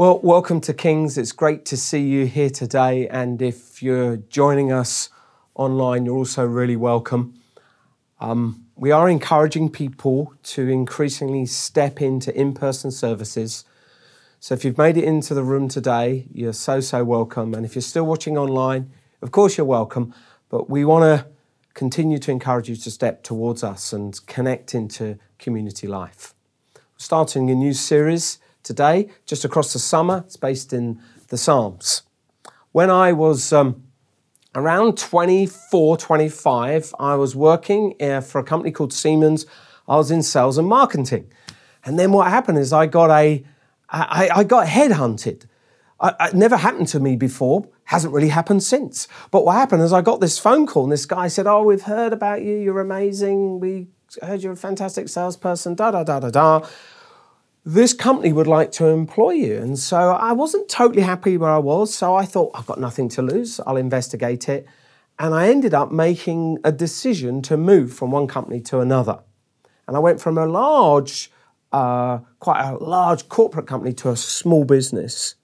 Well, welcome to Kings. It's great to see you here today. And if you're joining us online, you're also really welcome. Um, we are encouraging people to increasingly step into in person services. So if you've made it into the room today, you're so, so welcome. And if you're still watching online, of course you're welcome. But we want to continue to encourage you to step towards us and connect into community life. We're starting a new series today, just across the summer. It's based in the Psalms. When I was um, around 24, 25, I was working uh, for a company called Siemens. I was in sales and marketing. And then what happened is I got a, I, I got headhunted. It never happened to me before, hasn't really happened since. But what happened is I got this phone call and this guy said, Oh, we've heard about you, you're amazing, we heard you're a fantastic salesperson, da da da da da this company would like to employ you. And so I wasn't totally happy where I was. So I thought, I've got nothing to lose. I'll investigate it. And I ended up making a decision to move from one company to another. And I went from a large, uh, quite a large corporate company to a small business.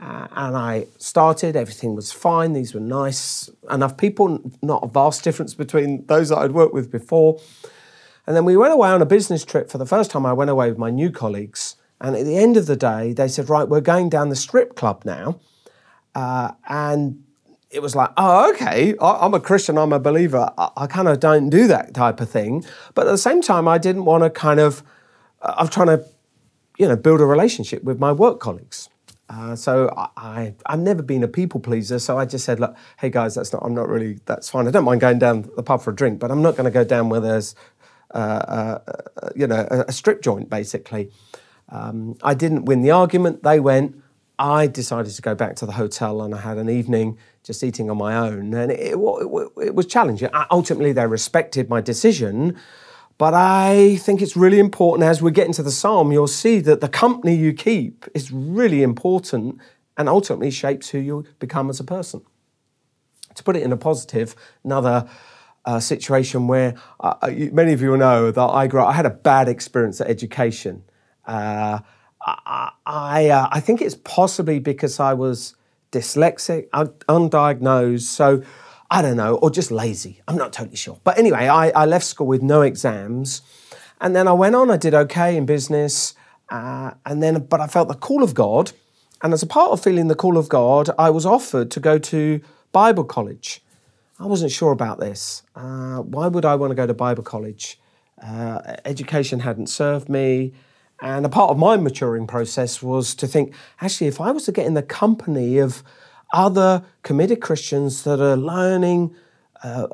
Uh, and I started, everything was fine. These were nice enough people, not a vast difference between those that I'd worked with before. And then we went away on a business trip for the first time. I went away with my new colleagues. And at the end of the day, they said, Right, we're going down the strip club now. Uh, and it was like, oh, okay, I'm a Christian, I'm a believer. I, I kind of don't do that type of thing. But at the same time, I didn't want to kind of, uh, I'm trying to, you know, build a relationship with my work colleagues. Uh, so I, I've never been a people pleaser. So I just said, look, hey guys, that's not, I'm not really, that's fine. I don't mind going down the pub for a drink, but I'm not going to go down where there's Uh, uh, you know, a, a, strip joint, basically. Um, I didn't win the argument. They went. I decided to go back to the hotel and I had an evening just eating on my own. And it, it, it, it was challenging. Uh, ultimately, they respected my decision. But I think it's really important as we get into the psalm, you'll see that the company you keep is really important and ultimately shapes who you become as a person. To put it in a positive, another uh, situation where uh, uh many of you know that I grew up, I had a bad experience at education. Uh, I, I, uh, I, think it's possibly because I was dyslexic, undiagnosed, so I don't know, or just lazy. I'm not totally sure. But anyway, I, I left school with no exams. And then I went on, I did okay in business. And then, but I felt the call of God. And as a part of feeling the call of God, I was offered to go to Bible college. I wasn't sure about this. Uh, why would I want to go to Bible college? Uh, education hadn't served me. And a part of my maturing process was to think actually, if I was to get in the company of other committed Christians that are learning uh,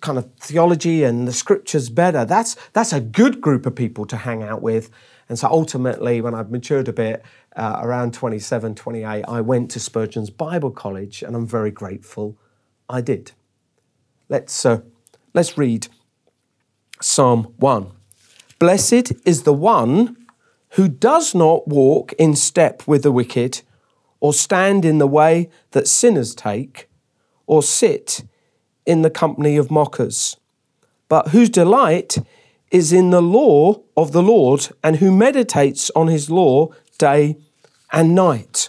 kind of theology and the scriptures better, that's, that's a good group of people to hang out with. And so ultimately, when I've matured a bit, uh, around 27, 28, I went to Spurgeon's Bible College, and I'm very grateful I did. Let's, uh, let's read Psalm 1. Blessed is the one who does not walk in step with the wicked, or stand in the way that sinners take, or sit in the company of mockers, but whose delight is in the law of the Lord, and who meditates on his law day and night.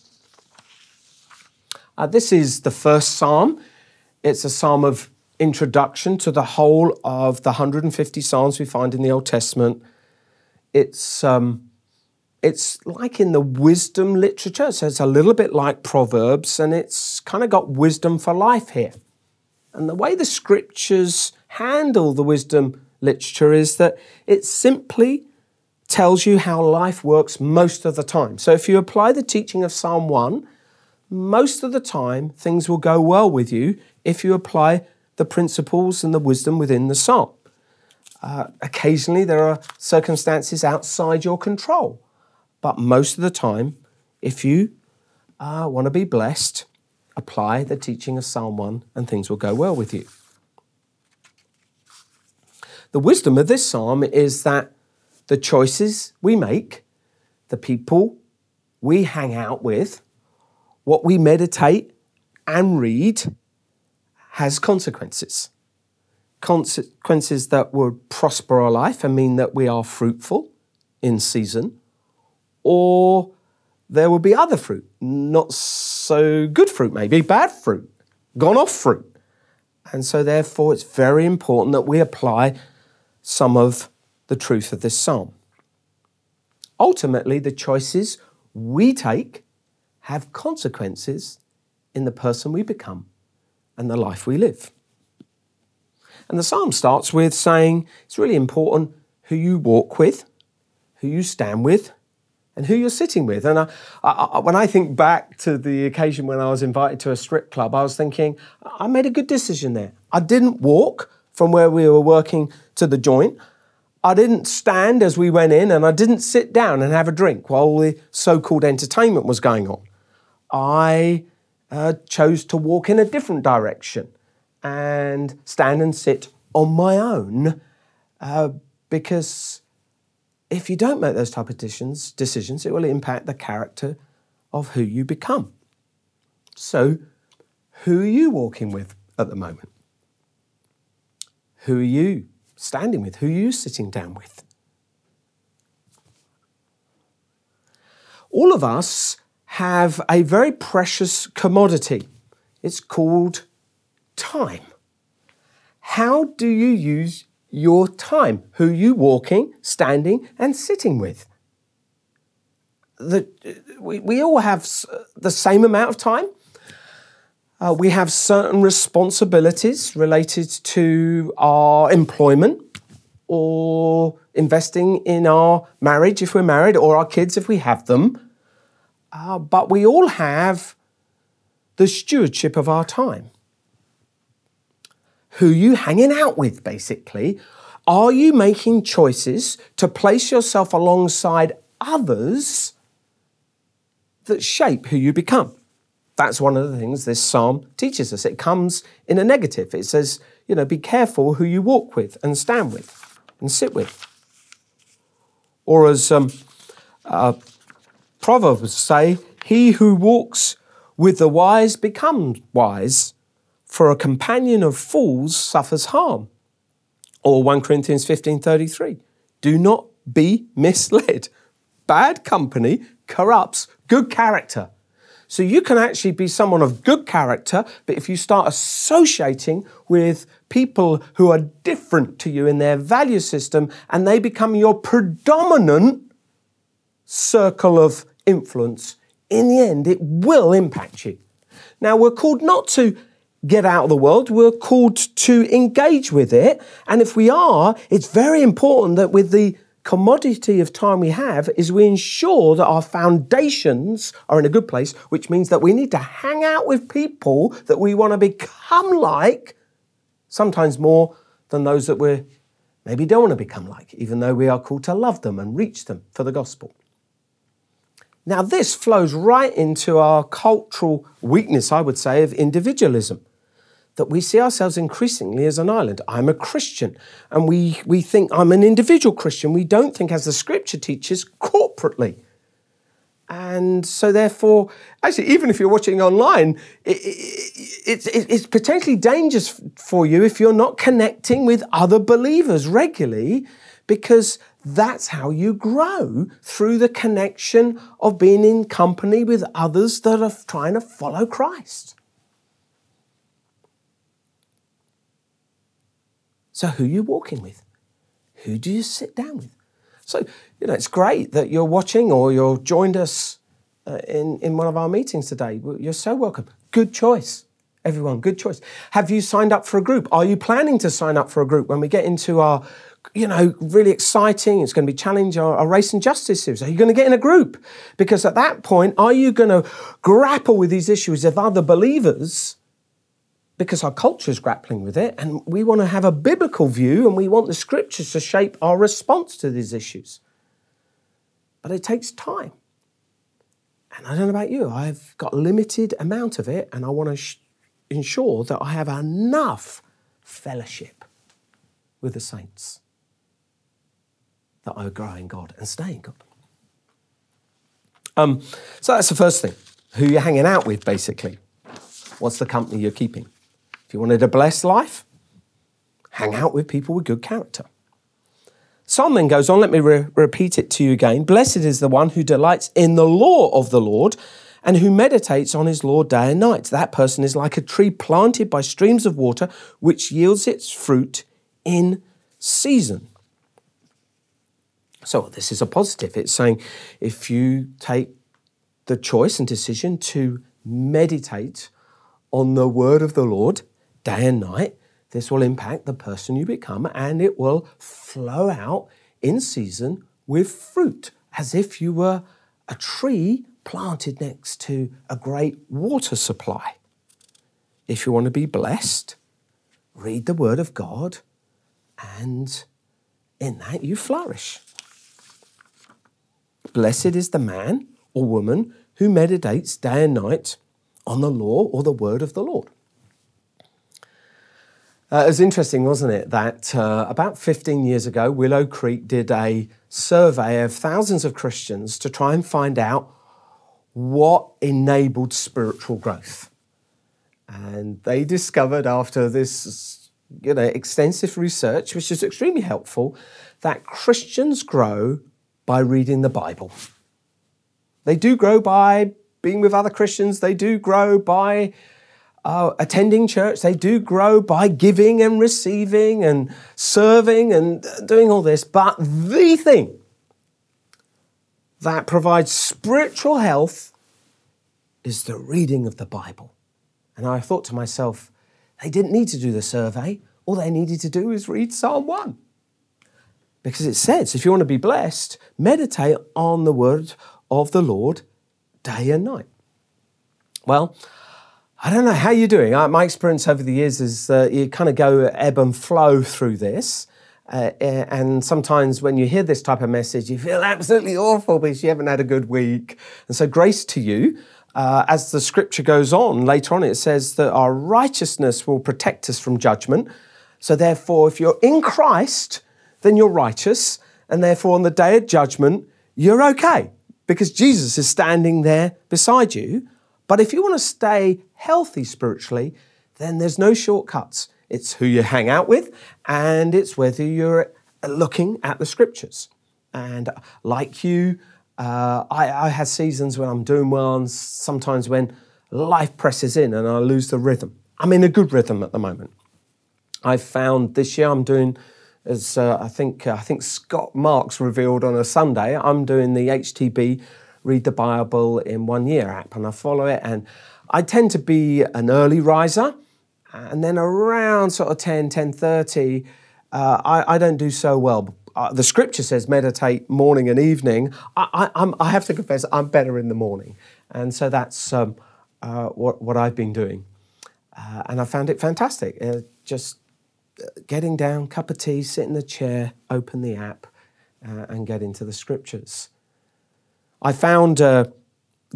Uh, this is the first psalm. It's a psalm of introduction to the whole of the 150 psalms we find in the Old Testament. It's um, it's like in the wisdom literature, so it's a little bit like Proverbs, and it's kind of got wisdom for life here. And the way the scriptures handle the wisdom literature is that it simply tells you how life works most of the time. So if you apply the teaching of Psalm 1 most of the time things will go well with you if you apply the principles and the wisdom within the psalm. Uh, occasionally, there are circumstances outside your control, but most of the time, if you uh, want to be blessed, apply the teaching of Psalm 1 and things will go well with you. The wisdom of this psalm is that the choices we make, the people we hang out with, what we meditate and read has consequences. Consequences that would prosper our life and mean that we are fruitful in season, or there will be other fruit, not so good fruit, maybe bad fruit, gone off fruit. And so, therefore, it's very important that we apply some of the truth of this psalm. Ultimately, the choices we take have consequences in the person we become and the life we live. And the psalm starts with saying it's really important who you walk with, who you stand with, and who you're sitting with. And I, I, when I think back to the occasion when I was invited to a strip club, I was thinking, I made a good decision there. I didn't walk from where we were working to the joint. I didn't stand as we went in, and I didn't sit down and have a drink while the so called entertainment was going on. I uh, chose to walk in a different direction and stand and sit on my own uh, because if you don't make those type of decisions, decisions, it will impact the character of who you become. So, who are you walking with at the moment? Who are you standing with? Who are you sitting down with? All of us have a very precious commodity. It's called time. How do you use your time? Who you walking, standing, and sitting with? The, we, we all have the same amount of time. Uh, we have certain responsibilities related to our employment or investing in our marriage if we're married or our kids if we have them. Uh, but we all have the stewardship of our time. Who you hanging out with, basically? Are you making choices to place yourself alongside others that shape who you become? That's one of the things this psalm teaches us. It comes in a negative. It says, you know, be careful who you walk with and stand with and sit with. Or as um, uh, Proverbs say, he who walks with the wise becomes wise, for a companion of fools suffers harm. Or 1 Corinthians 15:33. Do not be misled. Bad company corrupts good character. So you can actually be someone of good character, but if you start associating with people who are different to you in their value system and they become your predominant circle of influence, in the end, it will impact you. Now, we're called not to get out of the world, we're called to engage with it. And if we are, it's very important that with the commodity of time we have is we ensure that our foundations are in a good place, which means that we need to hang out with people that we want to become like, sometimes more than those that we maybe don't want to become like, even though we are called to love them and reach them for the gospel. Now, this flows right into our cultural weakness, I would say, of individualism that we see ourselves increasingly as an island. I'm a Christian, and we, we think I'm an individual Christian. We don't think, as the scripture teaches, corporately. And so, therefore, actually, even if you're watching online, it, it, it, it's potentially dangerous for you if you're not connecting with other believers regularly, because that's how you grow through the connection of being in company with others that are trying to follow Christ. So, who are you walking with? Who do you sit down with? So, you know, it's great that you're watching or you're joined us uh, in, in one of our meetings today. You're so welcome. Good choice, everyone. Good choice. Have you signed up for a group? Are you planning to sign up for a group when we get into our, you know, really exciting, it's going to be challenge our, race and justice series? Are you going to get in a group? Because at that point, are you going to grapple with these issues of other believers? because our culture is grappling with it, and we want to have a biblical view and we want the scriptures to shape our response to these issues. But it takes time. And I don't know about you, I've got a limited amount of it, and I want to sh- ensure that I have enough fellowship with the saints that I would grow in God and stay in God. Um, so that's the first thing who you're hanging out with, basically. What's the company you're keeping? If you wanted a blessed life, hang out with people with good character. Psalm then goes on, let me re- repeat it to you again. Blessed is the one who delights in the law of the Lord and who meditates on his law day and night. That person is like a tree planted by streams of water, which yields its fruit in season. So, this is a positive. It's saying if you take the choice and decision to meditate on the word of the Lord day and night, this will impact the person you become and it will flow out in season with fruit, as if you were a tree planted next to a great water supply. If you want to be blessed, read the Word of God, and in that you flourish. Blessed is the man or woman who meditates day and night on the law or the word of the Lord. Uh, it was interesting, wasn't it, that uh, about 15 years ago, Willow Creek did a survey of thousands of Christians to try and find out what enabled spiritual growth. And they discovered after this you know, extensive research, which is extremely helpful, that Christians grow by reading the Bible. They do grow by being with other Christians, they do grow by uh, attending church, they do grow by giving and receiving and serving and doing all this. But the thing that provides spiritual health is the reading of the Bible. And I thought to myself, they didn't need to do the survey. All they needed to do is read Psalm 1. Because it says, if you want to be blessed, meditate on the word of the Lord day and night. Well, I don't know how you're doing. My experience over the years is uh, you kind of go ebb and flow through this. Uh, eh, and sometimes when you hear this type of message, you feel absolutely awful because you haven't had a good week. And so, grace to you. Uh, as the scripture goes on, later on, it says that our righteousness will protect us from judgment. So, therefore, if you're in Christ, then you're righteous. And therefore, on the day of judgment, you're okay because Jesus is standing there beside you. But if you want to stay healthy spiritually, then there's no shortcuts. It's who you hang out with, and it's whether you're looking at the scriptures. And like you, uh, I, I have seasons when I'm doing well, and sometimes when life presses in and I lose the rhythm. I'm in a good rhythm at the moment. I've found this year I'm doing, as uh, I think uh, I think Scott Marks revealed on a Sunday, I'm doing the HTB Read the Bible in One Year app, and I follow it. And I tend to be an early riser, and then around sort of 10, 10.30, uh, I, I don't do so well. Uh, the scripture says meditate morning and evening. I, I, I, have to confess, I'm better in the morning. And so that's um, uh, what, what I've been doing. Uh, and I found it fantastic. Uh, just getting down, cup of tea, sit in the chair, open the app, uh, and get into the scriptures. I found uh,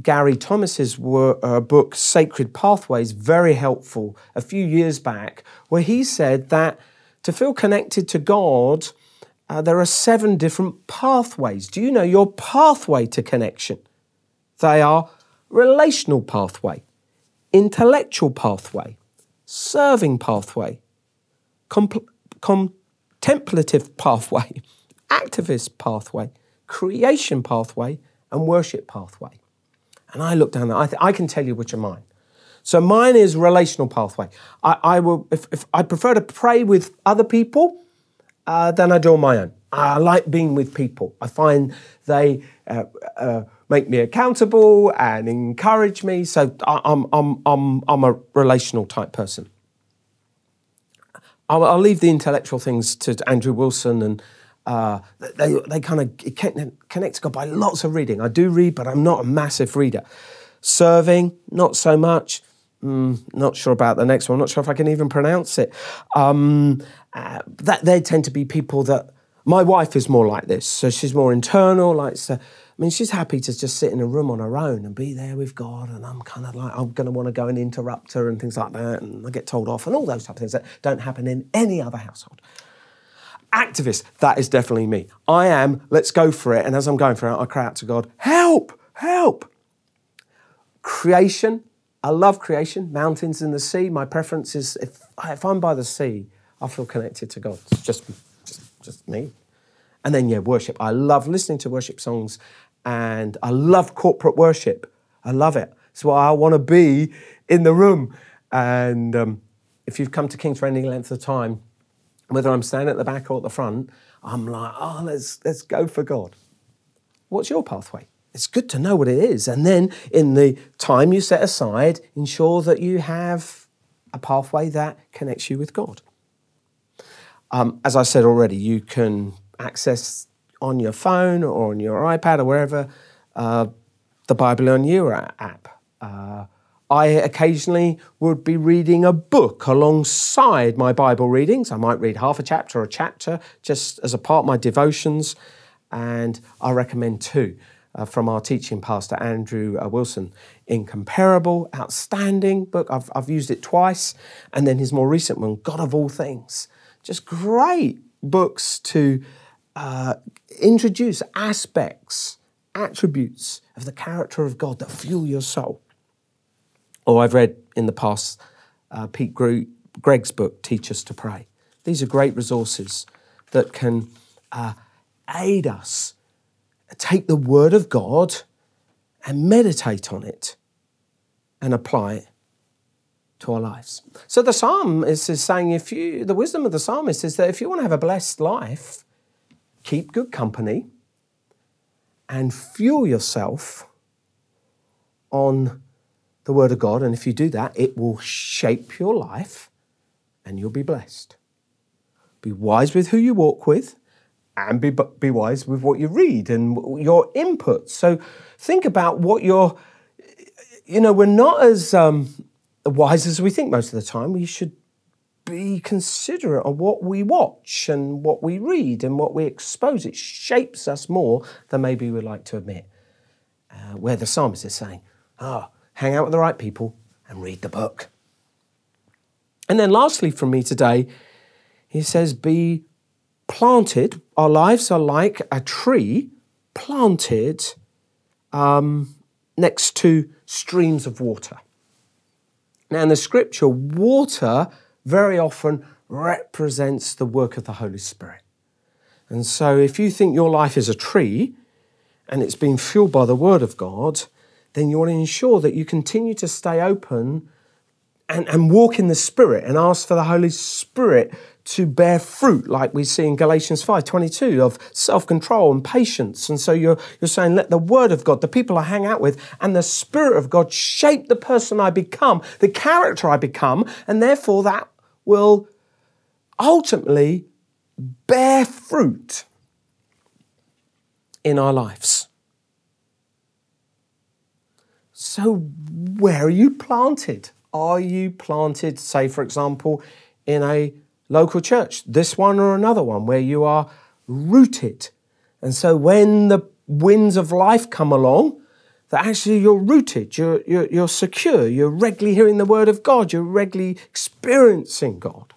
Gary Thomas's uh, book, Sacred Pathways, very helpful a few years back, where he said that to feel connected to God, uh, there are seven different pathways. Do you know your pathway to connection? They are relational pathway, intellectual pathway, serving pathway, compl- contemplative pathway, activist pathway, creation pathway, and worship pathway. And I look down there, I, th- I can tell you which are mine. So mine is relational pathway. I, I will, if, if, I prefer to pray with other people uh, than I do on my own. I like being with people. I find they uh, uh, make me accountable and encourage me. So I, am I'm, I'm, I'm a relational type person. I'll, I'll leave the intellectual things to Andrew Wilson and uh, they, they kind of connect to God by lots of reading. I do read, but I'm not a massive reader. Serving, not so much. Mm, not sure about the next one. I'm Not sure if I can even pronounce it. Um, uh, that they tend to be people that my wife is more like this. So she's more internal, likes to I mean, she's happy to just sit in a room on her own and be there with God. And I'm kind of like, I'm going to want to go and interrupt her and things like that. And I get told off and all those type of things that don't happen in any other household. Activist, that is definitely me. I am, let's go for it. And as I'm going for it, I cry out to God, help, help. Creation, I love creation, mountains and the sea. My preference is if, if I'm by the sea, I feel connected to God. It's just, just, just me. And then, yeah, worship. I love listening to worship songs and I love corporate worship. I love it. Why I want to be in the room. And um, if you've come to Kings for any length of time, whether I'm standing at the back or at the front, I'm like, oh, let's, let's go for God. What's your pathway? It's good to know what it is. And then in the time you set aside, ensure that you have a pathway that connects you with God. Um, as I said already, you can access on your phone or on your iPad or wherever uh, the Bible on You app. Uh, I occasionally would be reading a book alongside my Bible readings. I might read half a chapter or a chapter just as a part of my devotions, and I recommend two. Uh, from our teaching pastor Andrew uh, Wilson. Incomparable, outstanding book. I've, I've used it twice. And then his more recent one, God of All Things. Just great books to uh, introduce aspects, attributes of the character of God that fuel your soul. Or I've read in the past uh, Pete Greig's book, Teach Us to Pray. These are great resources that can uh, aid us take the Word of God and meditate on it and apply it to our lives. So the psalm is, is saying if you the wisdom of the psalmist is that if you want to have a blessed life, keep good company, and fuel yourself on the Word of God. And if you do that, it will shape your life and you'll be blessed. Be wise with who you walk with and be, be wise with what you read and your input. So think about what you're, you know, we're not as um, wise as we think most of the time. We should be considerate of what we watch and what we read and what we expose. It shapes us more than maybe we'd like to admit. Uh, where the psalmist is saying, oh, hang out with the right people and read the book. And then lastly from me today, he says, be planted. Our lives are like a tree planted um, next to streams of water. Now, in the scripture, water very often represents the work of the Holy Spirit. And so, if you think your life is a tree and it's been fueled by the Word of God, then you want to ensure that you continue to stay open and, and walk in the Spirit and ask for the Holy Spirit to bear fruit, like we see in Galatians 5:22, of self-control and patience. And so you're, you're saying, let the word of God, the people I hang out with, and the Spirit of God shape the person I become, the character I become, and therefore that will ultimately bear fruit in our lives. So, where are you planted? Are you planted, say, for example, in a local church, this one or another one, where you are rooted? And so, when the winds of life come along, that actually you're rooted, you're, you're, you're secure, you're regularly hearing the word of God, you're regularly experiencing God.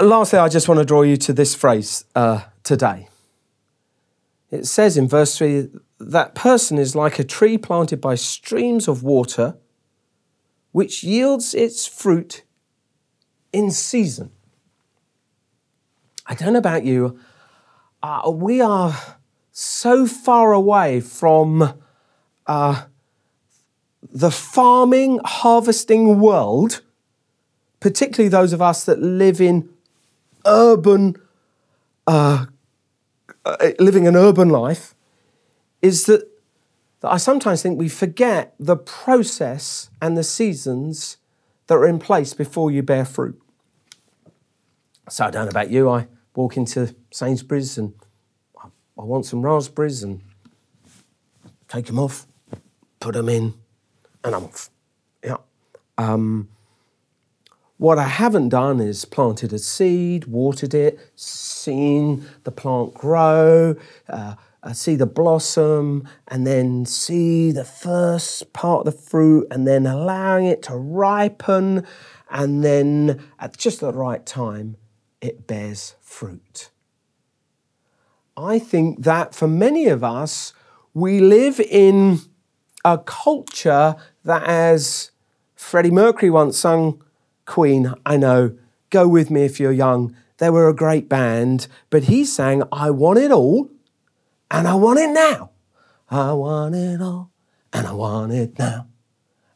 Lastly, I just want to draw you to this phrase uh, today. It says in verse 3 that person is like a tree planted by streams of water, which yields its fruit in season. I don't know about you, uh, we are so far away from uh, the farming, harvesting world, particularly those of us that live in urban, uh, uh living an urban life, is that, that I sometimes think we forget the process and the seasons that are in place before you bear fruit. So I don't know about you, I walk into Sainsbury's and I want some raspberries and take them off, put them in, and I'm off. Yeah. Um, What I haven't done is planted a seed, watered it, seen the plant grow, uh, uh, see the blossom, and then see the first part of the fruit, and then allowing it to ripen, and then at just the right time, it bears fruit. I think that for many of us, we live in a culture that, as Freddie Mercury once sung, Queen, I know, go with me if you're young. They were a great band, but he sang, I want it all and I want it now. I want it all and I want it now.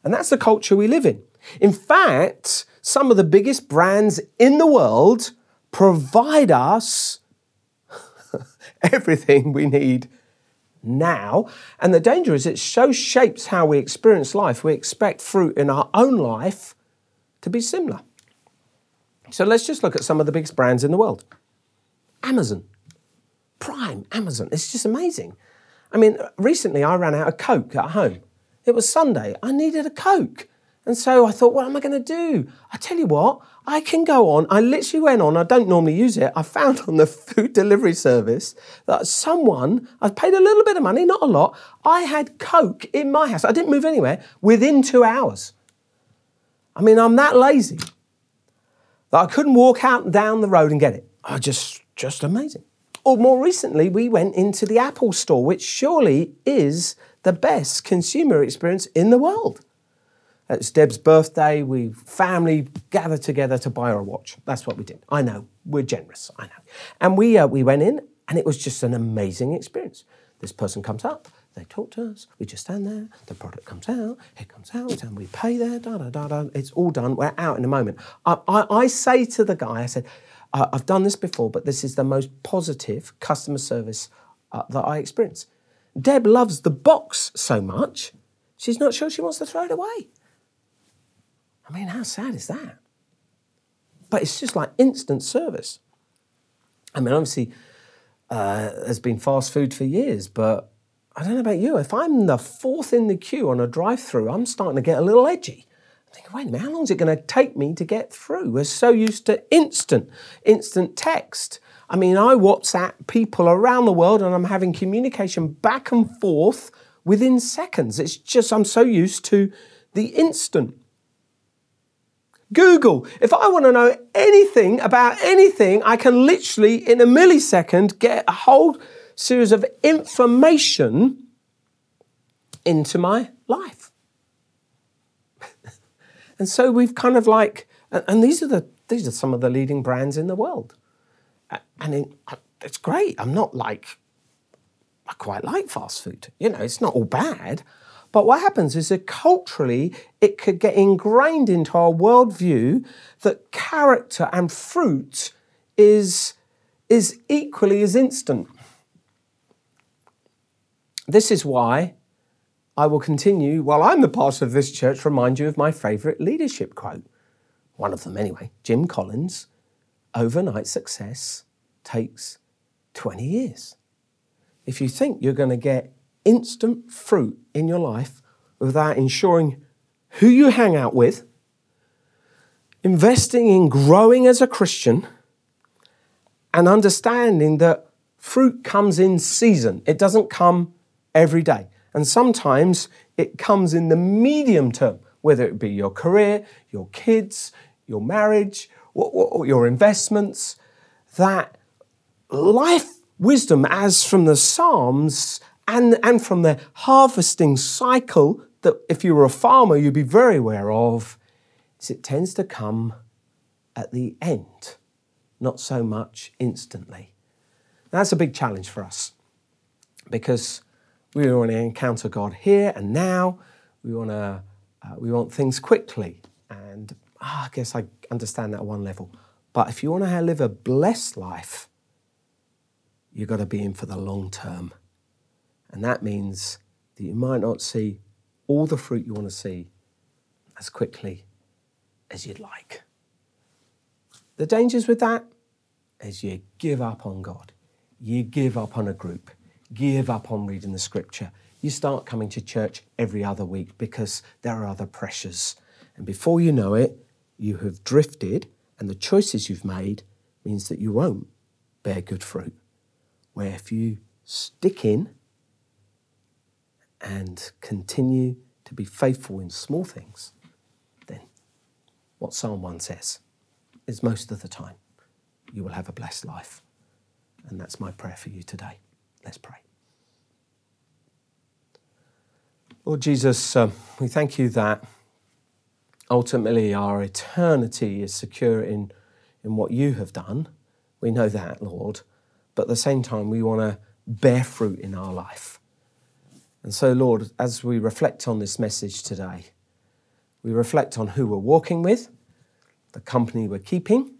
And that's the culture we live in. In fact, some of the biggest brands in the world provide us everything we need now. And the danger is it so shapes how we experience life. We expect fruit in our own life to be similar. So let's just look at some of the biggest brands in the world Amazon, Prime, Amazon. It's just amazing. I mean, recently I ran out of Coke at home. It was Sunday. I needed a Coke. And so I thought, what am I going to do? I tell you what, I can go on. I literally went on, I don't normally use it. I found on the food delivery service that someone, I paid a little bit of money, not a lot. I had Coke in my house. I didn't move anywhere within two hours. I mean, I'm that lazy that I couldn't walk out and down the road and get it. I just, just amazing. Or more recently, we went into the Apple store, which surely is the best consumer experience in the world. It's Deb's birthday. We family gathered together to buy her a watch. That's what we did. I know we're generous. I know. And we uh, we went in, and it was just an amazing experience. This person comes up, they talk to us, we just stand there, the product comes out, it comes out, and we pay there, da da da da. It's all done, we're out in a moment. I, I, I say to the guy, I said, I've done this before, but this is the most positive customer service uh, that I experience. Deb loves the box so much, she's not sure she wants to throw it away. I mean, how sad is that? But it's just like instant service. I mean, obviously, uh, there's been fast food for years, but I don't know about you. If I'm the fourth in the queue on a drive-through, I'm starting to get a little edgy. I'm thinking, wait a minute, how long is it going to take me to get through? We're so used to instant, instant text. I mean, I WhatsApp people around the world and I'm having communication back and forth within seconds. It's just, I'm so used to the instant. Google. If I want to know anything about anything, I can literally, in a millisecond, get a whole series of information into my life. and so we've kind of like, and these are the these are some of the leading brands in the world, and it's great. I'm not like I quite like fast food. You know, it's not all bad. But what happens is that culturally, it could get ingrained into our worldview that character and fruit is, is equally as instant. This is why I will continue, while I'm the pastor of this church, remind you of my favourite leadership quote. One of them, anyway. Jim Collins overnight success takes 20 years. If you think you're going to get instant fruit in your life without ensuring who you hang out with, investing in growing as a Christian, and understanding that fruit comes in season. It doesn't come every day. And sometimes it comes in the medium term, whether it be your career, your kids, your marriage, or your investments, that life wisdom, as from the Psalms, and, and from the harvesting cycle that if you were a farmer, you'd be very aware of, is it tends to come at the end, not so much instantly. Now, that's a big challenge for us because we want to encounter God here and now. We want to uh, we want things quickly, and oh, I guess I understand that at one level. But if you want to live a blessed life, you've got to be in for the long term. And that means that you might not see all the fruit you want to see as quickly as you'd like. The dangers with that is you give up on God, you give up on a group, give up on reading the scripture. You start coming to church every other week because there are other pressures. And before you know it, you have drifted and the choices you've made means that you won't bear good fruit. Where if you stick in and continue to be faithful in small things, then what Psalm 1 says is most of the time you will have a blessed life. And that's my prayer for you today. Let's pray. Lord Jesus, um, we thank you that ultimately our eternity is secure in, in what you have done. We know that, Lord. But at the same time, we want to bear fruit in our life. And so, Lord, as we reflect on this message today, we reflect on who we're walking with, the company we're keeping,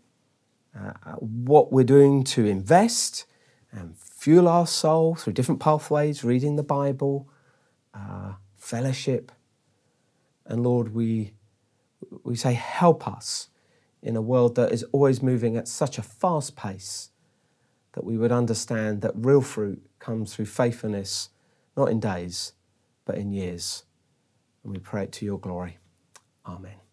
uh, what we're doing to invest and fuel our soul through different pathways, reading the Bible, uh, fellowship. And Lord, we, we say, help us in a world that is always moving at such a fast pace that we would understand that real fruit comes through faithfulness, not in days, but in years. And we pray it to your glory. Amen.